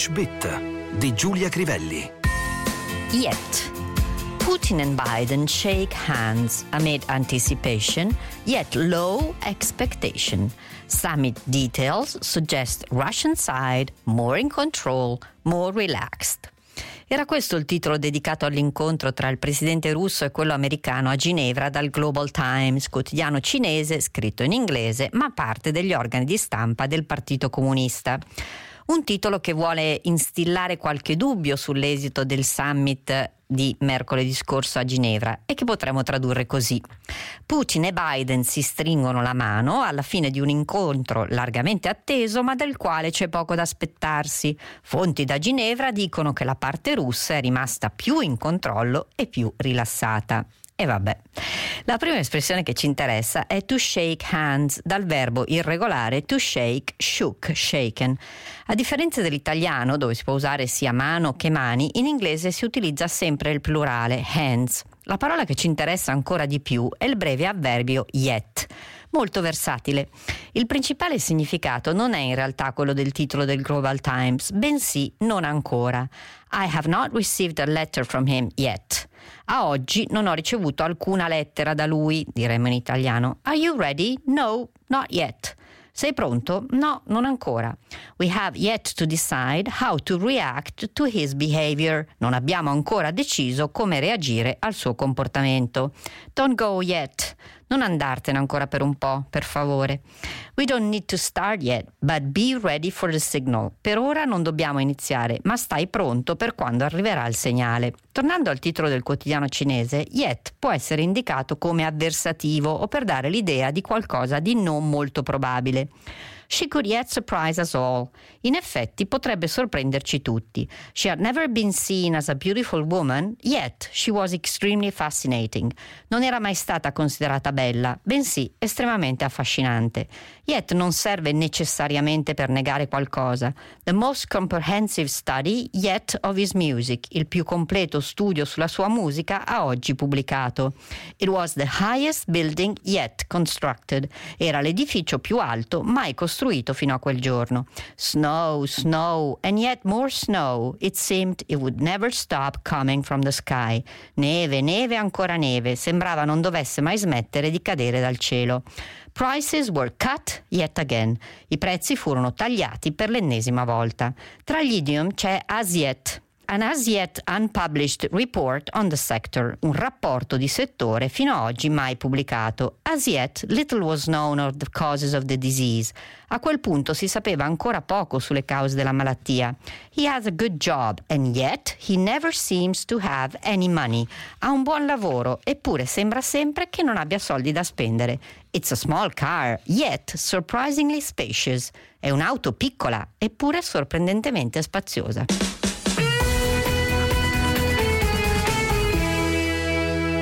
English Bit di Giulia Crivelli. Yet. Putin and Biden shake hands amid anticipation, yet low expectation. Summit details suggest Russian side more in control, more relaxed. Era questo il titolo dedicato all'incontro tra il presidente russo e quello americano a Ginevra dal Global Times, quotidiano cinese scritto in inglese, ma parte degli organi di stampa del Partito Comunista. Un titolo che vuole instillare qualche dubbio sull'esito del summit di mercoledì scorso a Ginevra e che potremmo tradurre così. Putin e Biden si stringono la mano alla fine di un incontro largamente atteso ma del quale c'è poco da aspettarsi. Fonti da Ginevra dicono che la parte russa è rimasta più in controllo e più rilassata. E vabbè. La prima espressione che ci interessa è to shake hands, dal verbo irregolare to shake, shook, shaken. A differenza dell'italiano, dove si può usare sia mano che mani, in inglese si utilizza sempre il plurale hands. La parola che ci interessa ancora di più è il breve avverbio yet molto versatile. Il principale significato non è in realtà quello del titolo del Global Times, bensì non ancora. I have not received a letter from him yet. A oggi non ho ricevuto alcuna lettera da lui, diremmo in italiano. Are you ready? No, not yet. Sei pronto? No, non ancora. We have yet to decide how to react to his behavior. Non abbiamo ancora deciso come reagire al suo comportamento. Don't go yet. Non andartene ancora per un po', per favore. We don't need to start yet, but be ready for the signal. Per ora non dobbiamo iniziare, ma stai pronto per quando arriverà il segnale. Tornando al titolo del quotidiano cinese, yet può essere indicato come avversativo o per dare l'idea di qualcosa di non molto probabile. She could yet surprise us all. In effetti potrebbe sorprenderci tutti. She had never been seen as a beautiful woman, yet she was extremely fascinating. Non era mai stata considerata bella, bensì estremamente affascinante. Yet non serve necessariamente per negare qualcosa. The most comprehensive study yet of his music, il più completo studio sulla sua musica a oggi pubblicato. It was the highest building yet constructed. Era l'edificio più alto mai costruito costruito fino a quel giorno. Snow, snow, and yet more snow. It seemed it would never stop coming from the sky. Neve, neve, ancora neve. Sembrava non dovesse mai smettere di cadere dal cielo. Prices were cut yet again. I prezzi furono tagliati per l'ennesima volta. Tra gli idiom c'è as yet an as yet unpublished report on the sector, un rapporto di settore fino ad oggi mai pubblicato. As yet little was known of the causes of the disease. A quel punto si sapeva ancora poco sulle cause della malattia. He has a good job and yet he never seems to have any money. Ha un buon lavoro eppure sembra sempre che non abbia soldi da spendere. It's a small car, yet surprisingly spacious. È un'auto piccola eppure sorprendentemente spaziosa.